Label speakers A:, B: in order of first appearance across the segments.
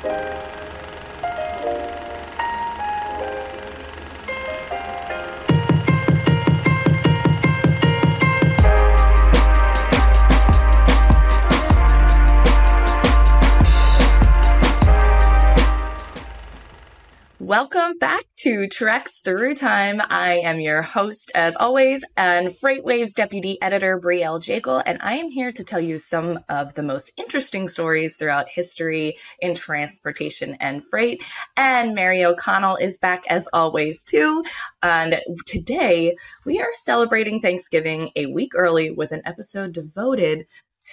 A: Thank you. Welcome back to Tracks Through Time. I am your host, as always, and FreightWaves Deputy Editor Brielle Jaekel, and I am here to tell you some of the most interesting stories throughout history in transportation and freight. And Mary O'Connell is back as always, too. And today we are celebrating Thanksgiving a week early with an episode devoted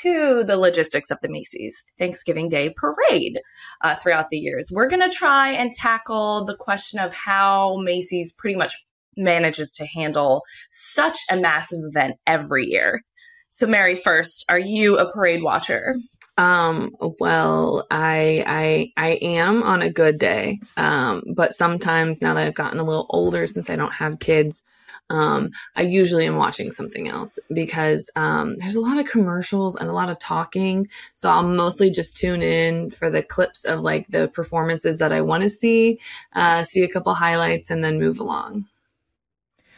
A: to the logistics of the Macy's Thanksgiving Day parade uh, throughout the years. We're going to try and tackle the question of how Macy's pretty much manages to handle such a massive event every year. So, Mary, first, are you a parade watcher?
B: Um, well, I I I am on a good day. Um, but sometimes now that I've gotten a little older since I don't have kids, um, I usually am watching something else because um, there's a lot of commercials and a lot of talking. So I'll mostly just tune in for the clips of like the performances that I want to see, uh, see a couple highlights, and then move along.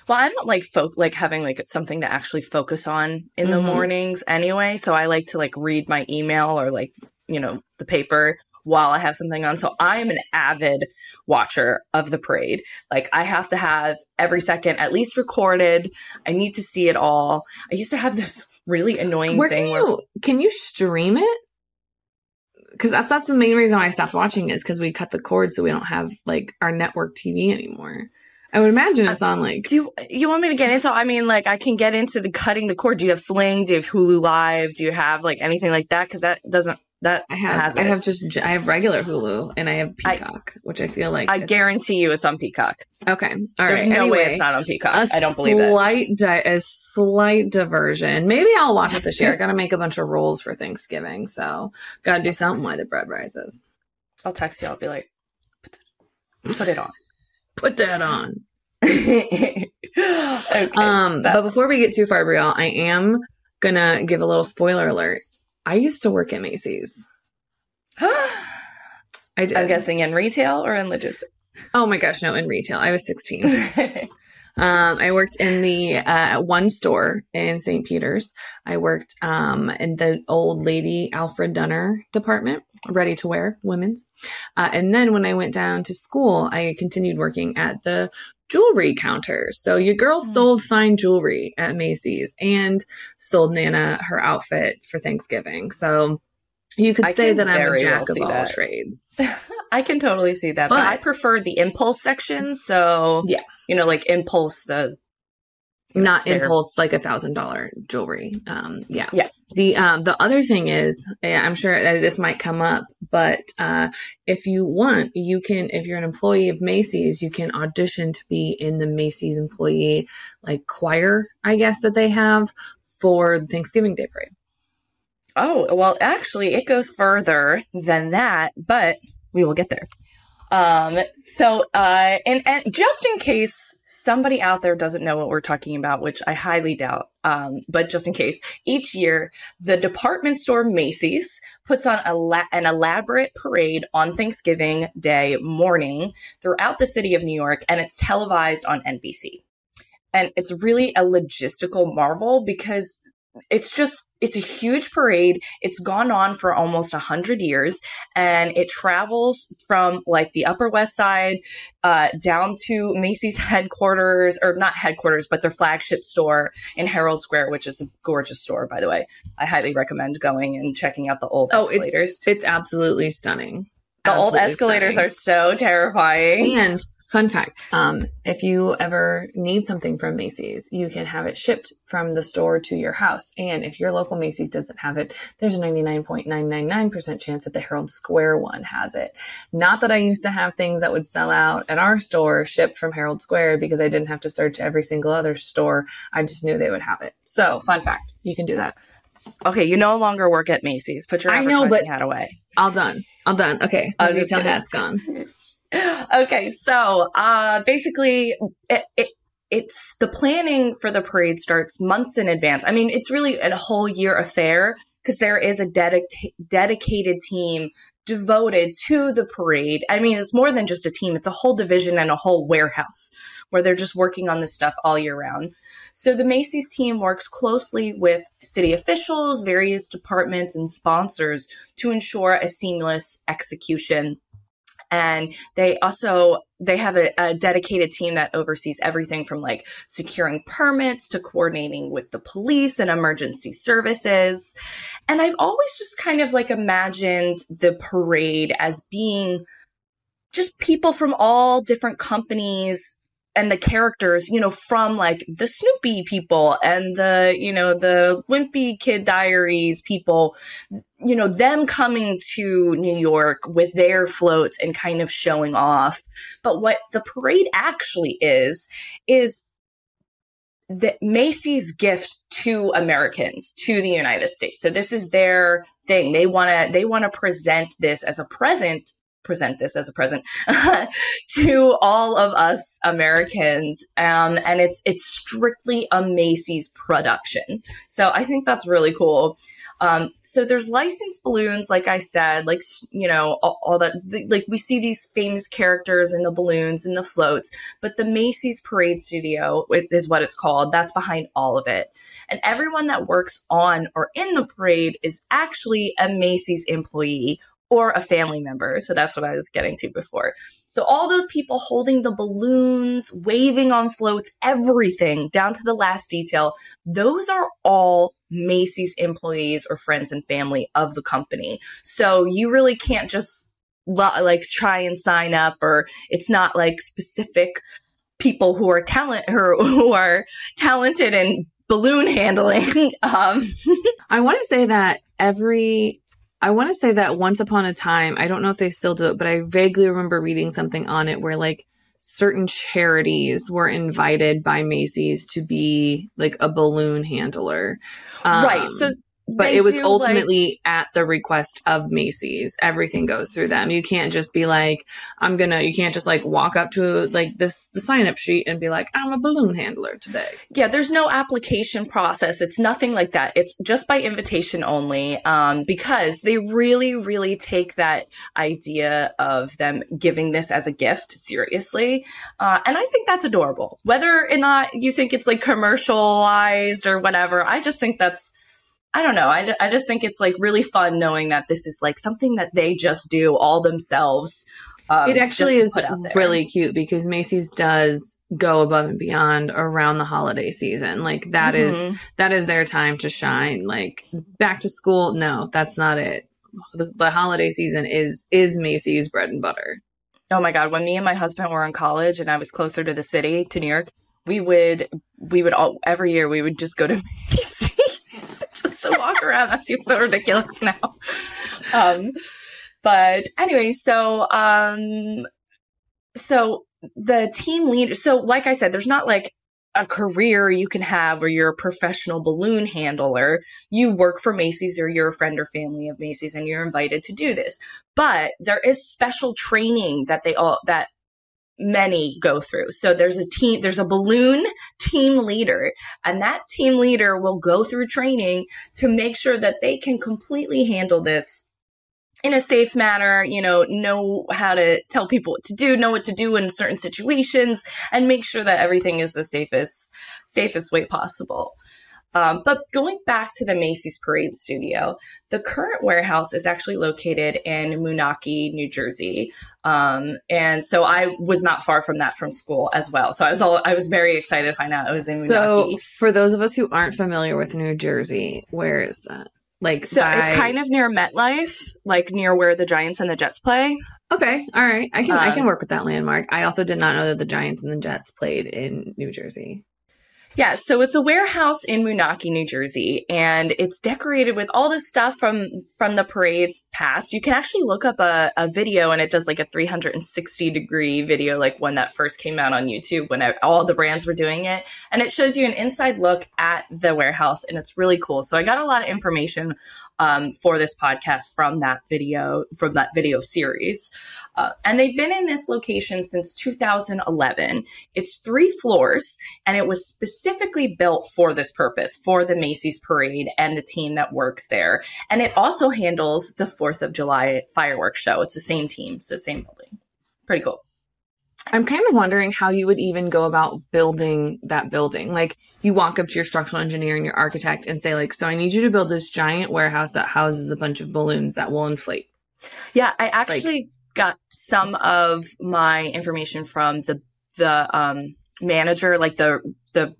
A: Well, I don't like folk like having like something to actually focus on in the mm-hmm. mornings anyway. So I like to like read my email or like you know the paper while I have something on. So I am an avid watcher of the parade. Like I have to have every second at least recorded. I need to see it all. I used to have this really annoying
B: where
A: thing
B: can
A: where
B: you, can you stream it? Because that's, that's the main reason why I stopped watching is because we cut the cord so we don't have like our network TV anymore. I would imagine it's on like.
A: Do you, you want me to get into? I mean, like I can get into the cutting the cord. Do you have Sling? Do you have Hulu Live? Do you have like anything like that? Because that doesn't that
B: I have I have just I have regular Hulu and I have Peacock, I, which I feel like
A: I guarantee you it's on Peacock.
B: Okay, all
A: There's
B: right.
A: no
B: anyway,
A: way it's not on Peacock. I don't believe it.
B: Slight di- a slight diversion. Maybe I'll watch it this year. I got to make a bunch of rolls for Thanksgiving, so got to do something while the bread rises.
A: I'll text you. I'll be like, put it on.
B: Put that on. okay, um, but before we get too far, Brielle, I am gonna give a little spoiler alert. I used to work at Macy's.
A: I did. I'm guessing in retail or in logistics.
B: Oh my gosh, no, in retail. I was 16. um, I worked in the uh, one store in St. Peter's. I worked um, in the old lady Alfred Dunner department, ready to wear women's. Uh, and then when I went down to school, I continued working at the jewelry counter. So your girl mm-hmm. sold fine jewelry at Macy's and sold Nana her outfit for Thanksgiving. So you could I say that I'm a jack well of all that. trades.
A: I can totally see that, but, but, I prefer the impulse section. So
B: yeah,
A: you know, like impulse the
B: not impulse like a thousand dollar jewelry. Um, yeah,
A: yeah.
B: The um, the other thing is, I'm sure that this might come up, but uh, if you want, you can. If you're an employee of Macy's, you can audition to be in the Macy's employee like choir, I guess that they have for the Thanksgiving Day parade.
A: Oh well, actually, it goes further than that, but we will get there. Um, so, uh, and, and just in case somebody out there doesn't know what we're talking about, which I highly doubt, um, but just in case, each year the department store Macy's puts on la- an elaborate parade on Thanksgiving Day morning throughout the city of New York, and it's televised on NBC. And it's really a logistical marvel because it's just it's a huge parade. It's gone on for almost a hundred years, and it travels from like the Upper West Side uh, down to Macy's headquarters, or not headquarters, but their flagship store in Herald Square, which is a gorgeous store, by the way. I highly recommend going and checking out the old oh, escalators.
B: It's, it's absolutely stunning.
A: The absolutely old escalators stunning. are so terrifying.
B: And Fun fact um, if you ever need something from Macy's, you can have it shipped from the store to your house. And if your local Macy's doesn't have it, there's a 99.999% chance that the Herald Square one has it. Not that I used to have things that would sell out at our store shipped from Herald Square because I didn't have to search every single other store. I just knew they would have it. So, fun fact you can do that.
A: Okay, you no longer work at Macy's. Put your I know, but hat away.
B: All done. All done. Okay, the retail hat's gone.
A: okay, so uh, basically, it, it, it's the planning for the parade starts months in advance. I mean, it's really a whole year affair because there is a dedic- dedicated team devoted to the parade. I mean, it's more than just a team, it's a whole division and a whole warehouse where they're just working on this stuff all year round. So the Macy's team works closely with city officials, various departments, and sponsors to ensure a seamless execution and they also they have a, a, dedicated team that oversees everything from like securing permits to coordinating with the police and emergency services. And i've always just kind of like imagined the parade as being just people from all different companies and the characters, you know, from like the Snoopy people and the, you know, the Wimpy Kid Diaries people, you know, them coming to New York with their floats and kind of showing off. But what the parade actually is, is the Macy's gift to Americans, to the United States. So this is their thing. They want to, they want to present this as a present present this as a present to all of us Americans. Um, and it's it's strictly a Macy's production. So I think that's really cool. Um, so there's licensed balloons, like I said, like you know all, all that. The, like we see these famous characters in the balloons and the floats, but the Macy's Parade Studio is what it's called. That's behind all of it, and everyone that works on or in the parade is actually a Macy's employee or a family member. So that's what I was getting to before. So all those people holding the balloons, waving on floats, everything down to the last detail, those are all Macy's employees or friends and family of the company. So you really can't just like try and sign up or it's not like specific people who are talent who, who are talented in balloon handling. Um.
B: I want to say that every I want to say that once upon a time, I don't know if they still do it, but I vaguely remember reading something on it where like certain charities were invited by Macy's to be like a balloon handler.
A: Um, right. So
B: but it was ultimately like, at the request of Macy's. Everything goes through them. You can't just be like, I'm gonna, you can't just like walk up to like this, the sign up sheet and be like, I'm a balloon handler today.
A: Yeah, there's no application process. It's nothing like that. It's just by invitation only um, because they really, really take that idea of them giving this as a gift seriously. Uh, and I think that's adorable. Whether or not you think it's like commercialized or whatever, I just think that's I don't know. I, I just think it's like really fun knowing that this is like something that they just do all themselves.
B: Um, it actually is really cute because Macy's does go above and beyond around the holiday season. Like that mm-hmm. is that is their time to shine. Like back to school, no, that's not it. The, the holiday season is is Macy's bread and butter.
A: Oh my god, when me and my husband were in college and I was closer to the city, to New York, we would we would all every year we would just go to Macy's walk around. That seems so ridiculous now. Um, but anyway, so um, so the team leader. So like I said, there's not like a career you can have where you're a professional balloon handler. You work for Macy's or you're a friend or family of Macy's and you're invited to do this. But there is special training that they all that many go through. So there's a team, there's a balloon team leader, and that team leader will go through training to make sure that they can completely handle this in a safe manner, you know, know how to tell people what to do, know what to do in certain situations, and make sure that everything is the safest, safest way possible. Um, but going back to the Macy's Parade Studio, the current warehouse is actually located in Moonachie, New Jersey, um, and so I was not far from that from school as well. So I was all I was very excited to find out it was in Moonachie.
B: So for those of us who aren't familiar with New Jersey, where is that?
A: Like so, by... it's kind of near MetLife, like near where the Giants and the Jets play.
B: Okay, all right, I can um, I can um, work with that landmark. I also did not know that the Giants and the Jets played in New Jersey.
A: Yeah, so it's a warehouse in Moonachie, New Jersey, and it's decorated with all this stuff from from the parade's past. You can actually look up a, a video, and it does like a 360 degree video, like when that first came out on YouTube, when all the brands were doing it, and it shows you an inside look at the warehouse, and it's really cool. So I got a lot of information um, for this podcast from that video, from that video series. Uh, and they've been in this location since 2011. It's three floors and it was specifically built for this purpose, for the Macy's parade and the team that works there. And it also handles the 4th of July fireworks show. It's the same team, so same building. Pretty cool.
B: I'm kind of wondering how you would even go about building that building. Like you walk up to your structural engineer and your architect and say like, "So I need you to build this giant warehouse that houses a bunch of balloons that will inflate."
A: Yeah, I actually like, got some of my information from the the um manager, like the the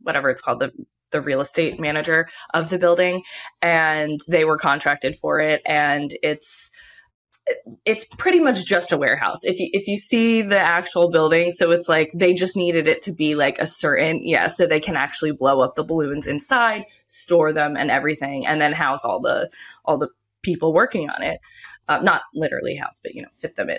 A: whatever it's called, the the real estate manager of the building and they were contracted for it and it's it's pretty much just a warehouse. If you if you see the actual building, so it's like they just needed it to be like a certain yeah, so they can actually blow up the balloons inside, store them and everything, and then house all the all the people working on it. Uh, not literally house, but you know, fit them in.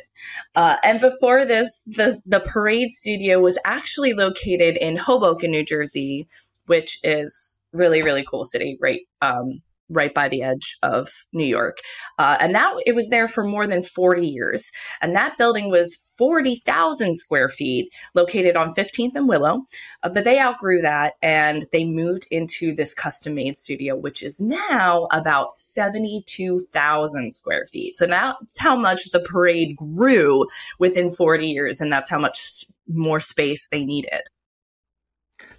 A: Uh, and before this, the the parade studio was actually located in Hoboken, New Jersey, which is really really cool city, right? Um, right by the edge of New York. Uh, and that it was there for more than 40 years. And that building was 40,000 square feet located on 15th and Willow. Uh, but they outgrew that and they moved into this custom made studio, which is now about 72,000 square feet. So that's how much the parade grew within 40 years. And that's how much more space they needed.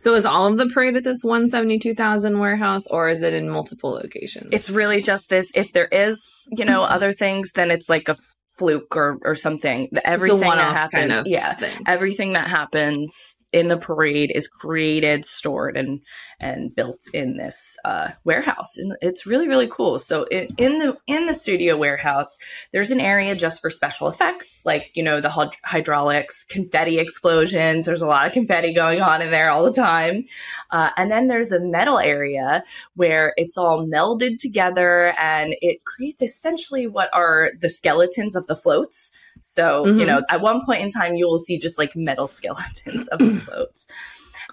B: So is all of the parade at this 172,000 warehouse or is it in multiple locations?
A: It's really just this. If there is, you know, mm-hmm. other things, then it's like a fluke or, or something. Everything that happens, kind of yeah, thing. everything that happens in the parade is created, stored, and and built in this uh, warehouse. And it's really really cool. So in, in, the in the studio warehouse, there's an area just for special effects, like you know the hydraulics, confetti explosions. There's a lot of confetti going on in there all the time. Uh, and then there's a metal area where it's all melded together, and it creates essentially what are the skeletons of the floats. So, mm-hmm. you know, at one point in time, you will see just like metal skeletons of the floats.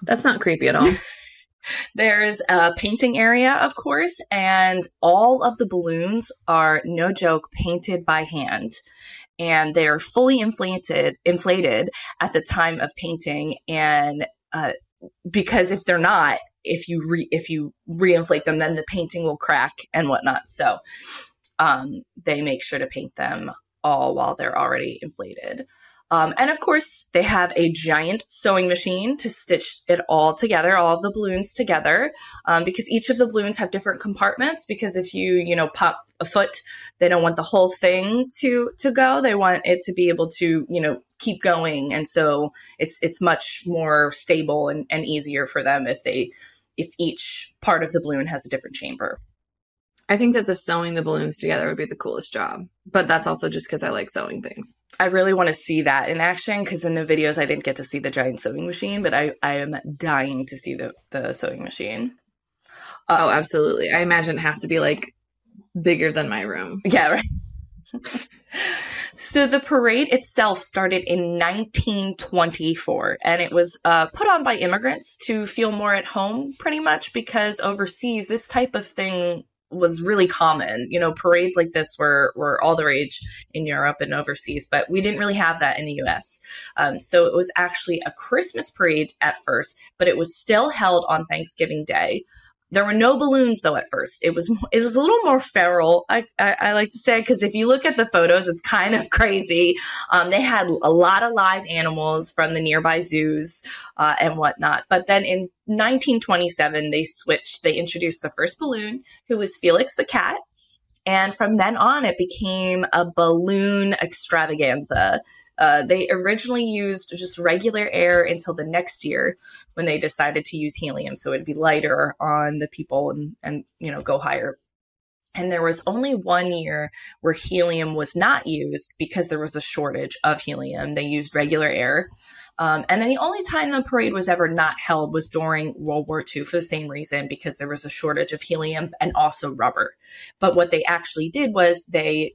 B: That's not creepy at all.
A: There's a painting area, of course, and all of the balloons are no joke painted by hand. And they're fully inflated, inflated at the time of painting. And uh, because if they're not, if you re- if you reinflate them, then the painting will crack and whatnot. So um, they make sure to paint them all while they're already inflated. Um, and of course, they have a giant sewing machine to stitch it all together, all of the balloons together, um, because each of the balloons have different compartments. Because if you, you know, pop a foot, they don't want the whole thing to to go. They want it to be able to, you know, keep going. And so it's it's much more stable and, and easier for them if they if each part of the balloon has a different chamber.
B: I think that the sewing the balloons together would be the coolest job. But that's also just because I like sewing things.
A: I really want to see that in action because in the videos I didn't get to see the giant sewing machine, but I, I am dying to see the, the sewing machine.
B: Uh, oh, absolutely. I imagine it has to be like bigger than my room.
A: Yeah, right. so the parade itself started in 1924 and it was uh, put on by immigrants to feel more at home pretty much because overseas this type of thing was really common. You know, parades like this were were all the rage in Europe and overseas, but we didn't really have that in the U.S. Um, so it was actually a Christmas parade at first, but it was still held on Thanksgiving Day. There were no balloons though at first. It was it was a little more feral. I I, I like to say because if you look at the photos, it's kind of crazy. Um, they had a lot of live animals from the nearby zoos uh, and whatnot. But then in 1927, they switched. They introduced the first balloon, who was Felix the cat. And from then on, it became a balloon extravaganza. Uh, they originally used just regular air until the next year when they decided to use helium, so it'd be lighter on the people and and you know go higher. And there was only one year where helium was not used because there was a shortage of helium. They used regular air. Um, and then the only time the parade was ever not held was during World War II for the same reason, because there was a shortage of helium and also rubber. But what they actually did was they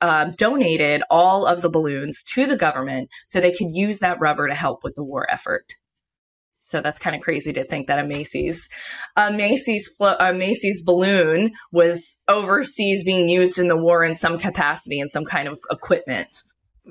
A: uh, donated all of the balloons to the government so they could use that rubber to help with the war effort. So that's kind of crazy to think that a Macy's, a Macy's, a Macy's balloon was overseas being used in the war in some capacity in some kind of equipment.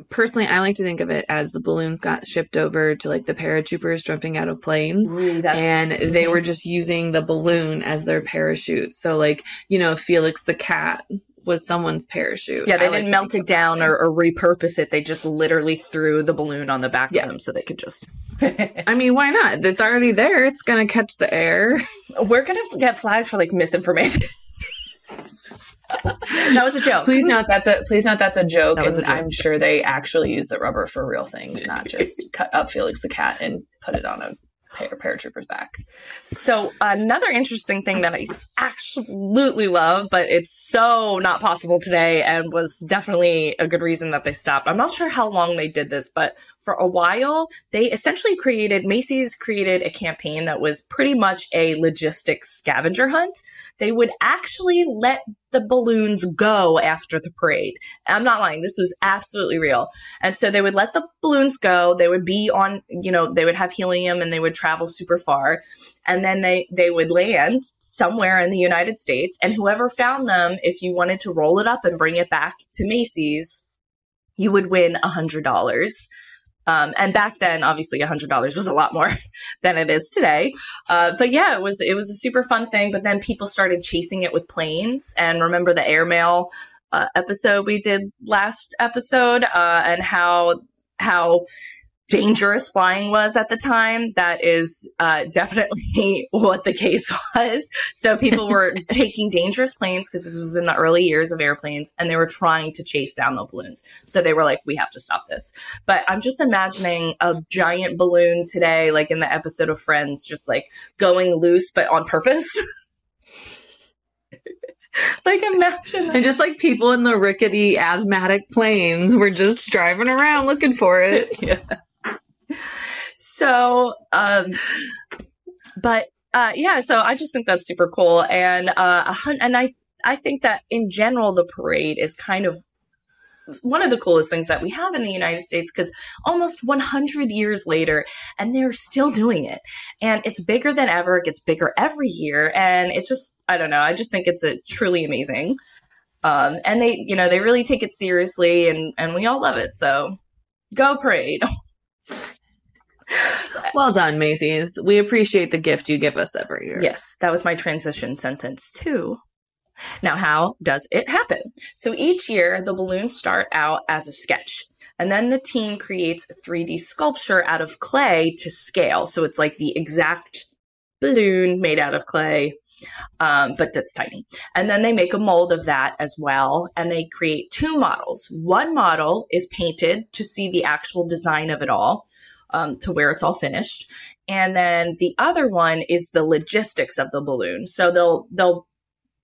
B: Personally, I like to think of it as the balloons got shipped over to like the paratroopers jumping out of planes.
A: Ooh,
B: and they were just using the balloon as their parachute. So, like, you know, Felix the cat was someone's parachute.
A: yeah, they
B: I
A: didn't
B: to
A: melt it down or, or repurpose it. They just literally threw the balloon on the back
B: Yeah.
A: of them so they could just.
B: I mean, why not? It's already there. It's going to catch the air.
A: We're gonna get flagged for like misinformation. that was a joke.
B: Please note that's a please note that's a joke.
A: That was
B: and
A: a joke.
B: I'm sure they actually use the rubber for real things, not just cut up Felix the cat and put it on a par- paratrooper's back.
A: So another interesting thing that I absolutely love, but it's so not possible today, and was definitely a good reason that they stopped. I'm not sure how long they did this, but for a while they essentially created Macy's created a campaign that was pretty much a logistics scavenger hunt. They would actually let the balloons go after the parade. I'm not lying. This was absolutely real. And so they would let the balloons go. They would be on, you know, they would have helium and they would travel super far. And then they, they would land somewhere in the United States. And whoever found them, if you wanted to roll it up and bring it back to Macy's, you would win a hundred dollars. Um, and back then, obviously, a hundred dollars was a lot more than it is today. Uh, but yeah, it was it was a super fun thing. But then people started chasing it with planes. And remember the airmail uh, episode we did last episode, uh, and how how dangerous flying was at the time. That is uh, definitely what the case was. So people were taking dangerous planes because this was in the early years of airplanes, and they were trying to chase down the balloons. So they were like, "We have to stop this." But I'm just imagining a giant balloon today, like in the episode of Friends, just like going loose, but on purpose. like imagine
B: And just like people in the rickety asthmatic planes were just driving around looking for it.
A: yeah. So, um, but uh, yeah, so I just think that's super cool, and uh, and I I think that in general the parade is kind of one of the coolest things that we have in the United States because almost 100 years later, and they're still doing it, and it's bigger than ever. It gets bigger every year, and it's just I don't know. I just think it's a truly amazing. Um, and they, you know, they really take it seriously, and and we all love it. So, go parade.
B: Well done, Macy's. We appreciate the gift you give us every year.
A: Yes, that was my transition sentence too. Now, how does it happen? So each year, the balloons start out as a sketch, and then the team creates a 3D sculpture out of clay to scale. So it's like the exact balloon made out of clay, um, but that's tiny. And then they make a mold of that as well, and they create two models. One model is painted to see the actual design of it all, um, to where it's all finished and then the other one is the logistics of the balloon. So they'll they'll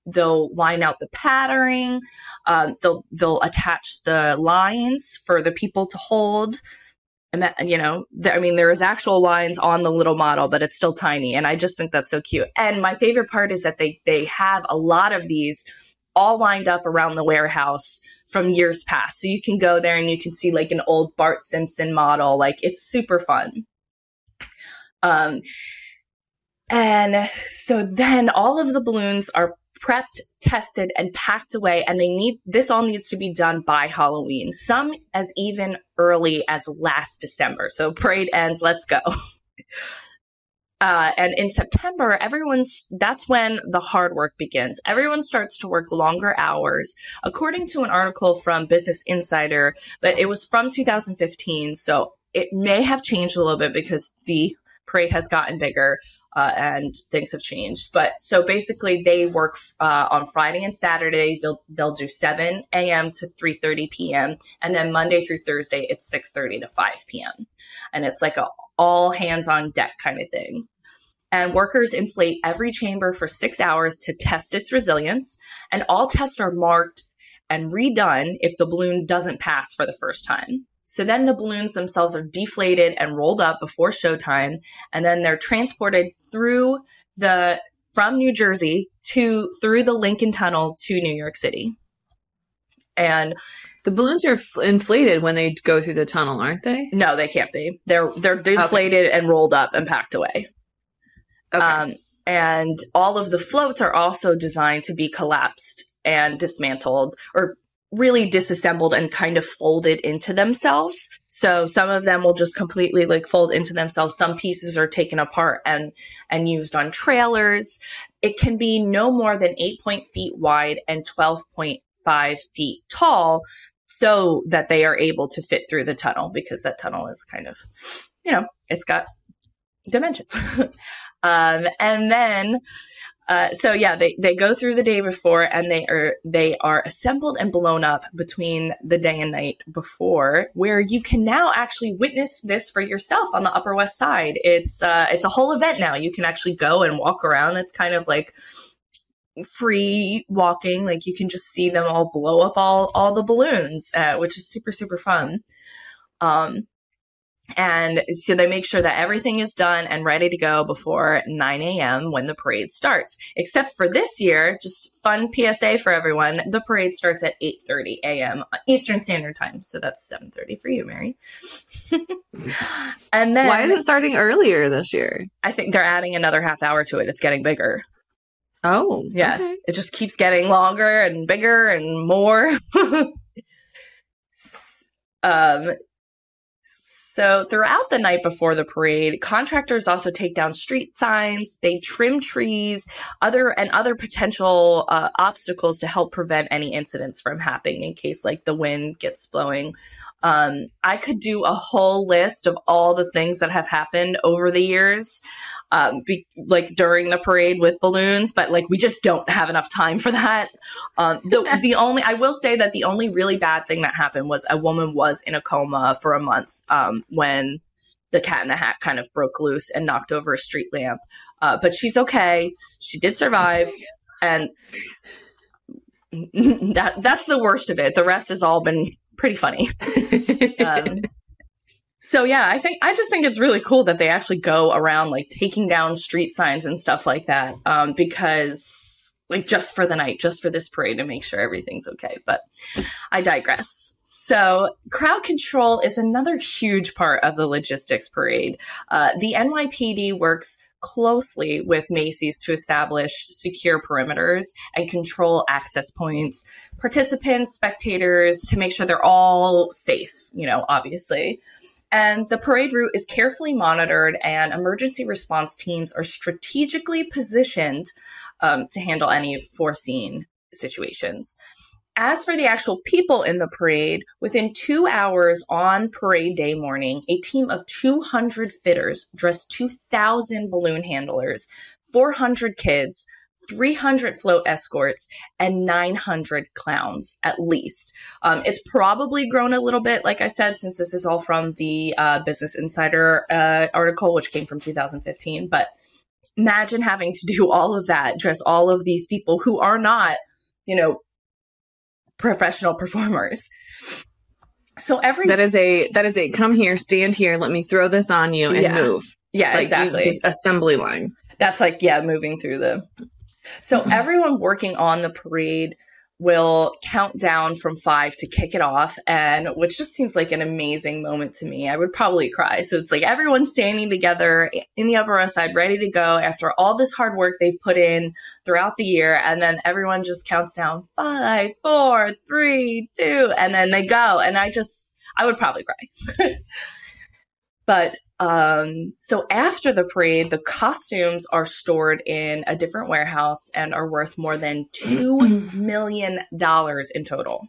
A: they'll line out the patterning, um, they'll they'll attach the lines for the people to hold. And that, you know, I mean, there is actual lines on the little model, but it's still tiny, and I just think that's so cute. And my favorite part is that they they have a lot of these all lined up around the warehouse from years past. So you can go there and you can see like an old Bart Simpson model. Like it's super fun. Um, and so then all of the balloons are prepped, tested, and packed away. And they need this all needs to be done by Halloween. Some as even early as last December. So parade ends. Let's go. Uh, and in September, everyone's that's when the hard work begins. Everyone starts to work longer hours, according to an article from Business Insider, but it was from 2015, so it may have changed a little bit because the parade has gotten bigger uh, and things have changed. But so basically, they work uh, on Friday and Saturday. They'll they'll do 7 a.m. to 3:30 p.m. and then Monday through Thursday it's 6:30 to 5 p.m. And it's like a all hands on deck kind of thing. And workers inflate every chamber for six hours to test its resilience. And all tests are marked and redone if the balloon doesn't pass for the first time. So then the balloons themselves are deflated and rolled up before showtime. And then they're transported through the, from New Jersey to, through the Lincoln Tunnel to New York City. And
B: the balloons are f- inflated when they go through the tunnel, aren't they?
A: no, they can't be. They're they're deflated and rolled up and packed away.
B: Okay.
A: Um, and all of the floats are also designed to be collapsed and dismantled or really disassembled and kind of folded into themselves. So some of them will just completely like fold into themselves. Some pieces are taken apart and and used on trailers. It can be no more than 8 point feet wide and 12.5 feet tall so that they are able to fit through the tunnel because that tunnel is kind of you know, it's got dimensions. um and then uh, so yeah, they, they go through the day before and they are they are assembled and blown up between the day and night before, where you can now actually witness this for yourself on the Upper West Side. It's uh, it's a whole event now. You can actually go and walk around. It's kind of like free walking. Like you can just see them all blow up all all the balloons, uh, which is super super fun. Um, and so they make sure that everything is done and ready to go before 9 a.m. when the parade starts. Except for this year, just fun PSA for everyone. The parade starts at 8:30 a.m. Eastern Standard Time, so that's 7:30 for you, Mary. and then
B: Why is it starting earlier this year?
A: I think they're adding another half hour to it. It's getting bigger.
B: Oh,
A: Yeah.
B: okay.
A: It just keeps getting longer and bigger and more. Um, so throughout the night before the parade, contractors also take down street signs, they trim trees, other and other potential uh, obstacles to help prevent any incidents from happening in case like the wind gets blowing. Um, I could do a whole list of all the things that have happened over the years um, be, like during the parade with balloons, but like we just don't have enough time for that. Um, the the only I will say that the only really bad thing that happened was a woman was in a coma for a month um, when the Cat in the Hat kind of broke loose and knocked over a street lamp. Uh, but she's okay. She did survive, and that that's the worst of it. The rest has all been pretty funny. Um, so yeah, I think I just think it's really cool that they actually go around like taking down street signs and stuff like that. Um, because like just for the night, just for this parade to make sure everything's okay. But I digress. So crowd control is another huge part of the logistics parade. Uh, the NYPD works closely with Macy's to establish secure perimeters and control access points, participants, spectators, to make sure they're all safe, you know, obviously. And the parade route is carefully monitored, and emergency response teams are strategically positioned um, to handle any foreseen situations. As for the actual people in the parade, within two hours on parade day morning, a team of 200 fitters dressed 2,000 balloon handlers, 400 kids, 300 float escorts, and 900 clowns at least. Um, it's probably grown a little bit, like I said, since this is all from the uh, Business Insider uh, article, which came from 2015. But imagine having to do all of that, dress all of these people who are not, you know, professional performers. So every
B: that is a that is a come here, stand here, let me throw this on you and
A: Yeah.
B: move.
A: yeah,
B: Like,
A: exactly.
B: Just assembly line.
A: That's like, yeah, moving through the. So mm-hmm. everyone working on the parade will count down from five to kick it off, and which just seems like an amazing moment to me. I would probably cry. So it's like everyone standing together in the Upper West Side, ready to go after all this hard work they've put in throughout the year, and then everyone just counts down five, four, three, two, and then they go. And I just, I would probably cry. but um, so after the parade, the costumes are stored in a different warehouse and are worth more than two million dollars in total.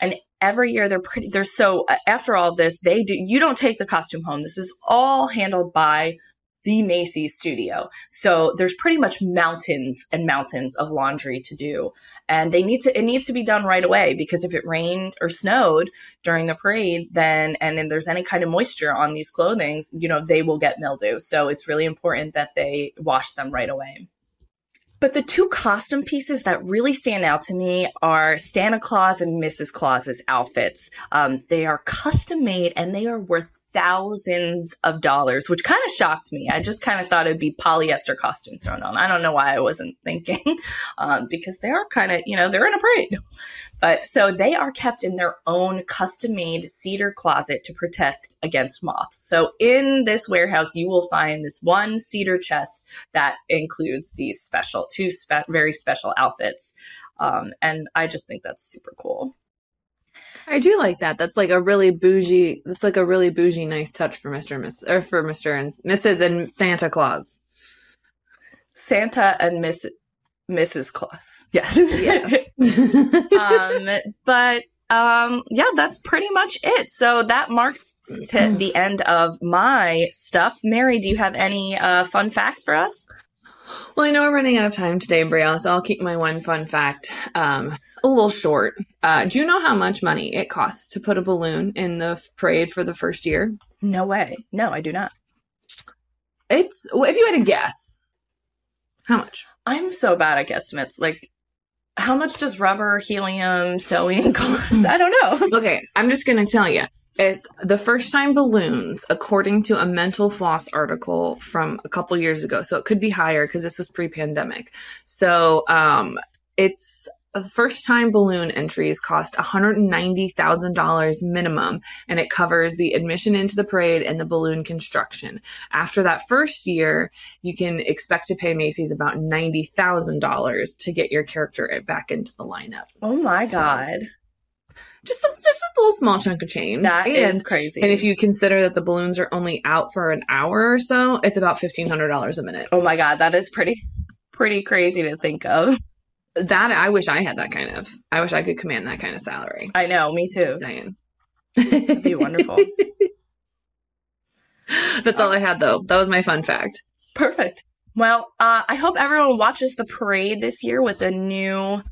A: And every year they're pretty. They're so. uh, After all this, they do. You don't take the costume home. This is all handled by the Macy's studio. So there's pretty much mountains and mountains of laundry to do. And they need to it needs to be done right away because if it rained or snowed during the parade, then and then there's any kind of moisture on these clothings, you know, they will get mildew. So it's really important that they wash them right away. But the two costume pieces that really stand out to me are Santa Claus and Mrs. Claus's outfits. Um, they are custom made and they are worth thousands of dollars, which kind of shocked me. I just kind of thought it'd be polyester costume thrown on. I don't know why I wasn't thinking, um, because they are kind of, you know, they're in a parade. But so they are kept in their own custom made cedar closet to protect against moths. So in this warehouse, you will find this one cedar chest that includes these special, two spe- very special outfits. Um, and I just think that's super cool.
B: I do like that. That's like a really bougie. That's like a really bougie, nice touch for Mister and Miss or for Mister and Mrs. and Santa Claus.
A: Santa and Miss Mrs. Claus.
B: Yes.
A: Yeah. um, but um, yeah, that's pretty much it. So that marks t- the end of my stuff. Mary, do you have any uh, fun facts for us?
B: Well, I know we're running out of time today, Brielle, so I'll keep my one fun fact um, a little short. Uh, do you know how much money it costs to put a balloon in the parade for the first year?
A: No way. No, I do not.
B: It's well, if you had a guess, how much?
A: I'm so bad at guesstimates. Like, how much does rubber, helium, sewing cost? I don't know.
B: Okay, I'm just gonna tell you. It's the first time balloons, according to a Mental Floss article from a couple years ago. So it could be higher because this was pre-pandemic. So um, it's first time balloon entries cost $190,000 minimum and it covers the admission into the parade and the balloon construction. After that first year, you can expect to pay Macy's about $90,000 to get your character back into the lineup.
A: Oh my
B: So,
A: god,
B: Just a, just a little small chunk of change.
A: that is
B: and,
A: crazy.
B: and if you consider that the balloons are only out for an hour or so, it's about $1,500 a minute.
A: oh my god, that is pretty pretty crazy to think of.
B: That, I wish I had that kind of, I wish I could command that kind of salary.
A: I know, me too.
B: Saying.
A: That'd be wonderful.
B: That's all I had though. That was my fun fact.
A: Perfect. Well, uh, I hope everyone watches the parade this year with a new,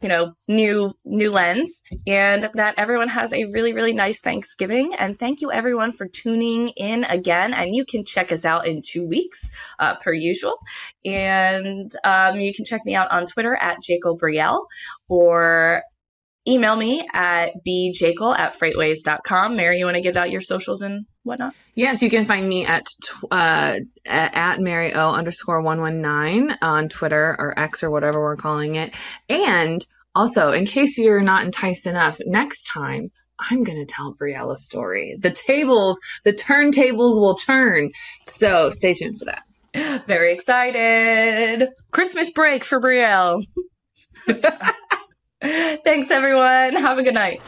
A: you know, new new lens, and that everyone has a really really nice Thanksgiving. And thank you everyone for tuning in again. And you can check us out in two weeks, uh, per usual. And um, you can check me out on Twitter at Jaekel Brielle or email me at bjaekel at freightwaves.com. Mary, you want to give out your socials and whatnot?
B: Yes, you can find me at uh, at Mary O underscore one one nine on Twitter or X or whatever we're calling it. And also, in case you're not enticed enough, next time I'm going to tell Brielle a story. The tables, the turntables will turn. So stay tuned for that.
A: Very excited. Christmas break for Brielle. Thanks, everyone. Have a good night.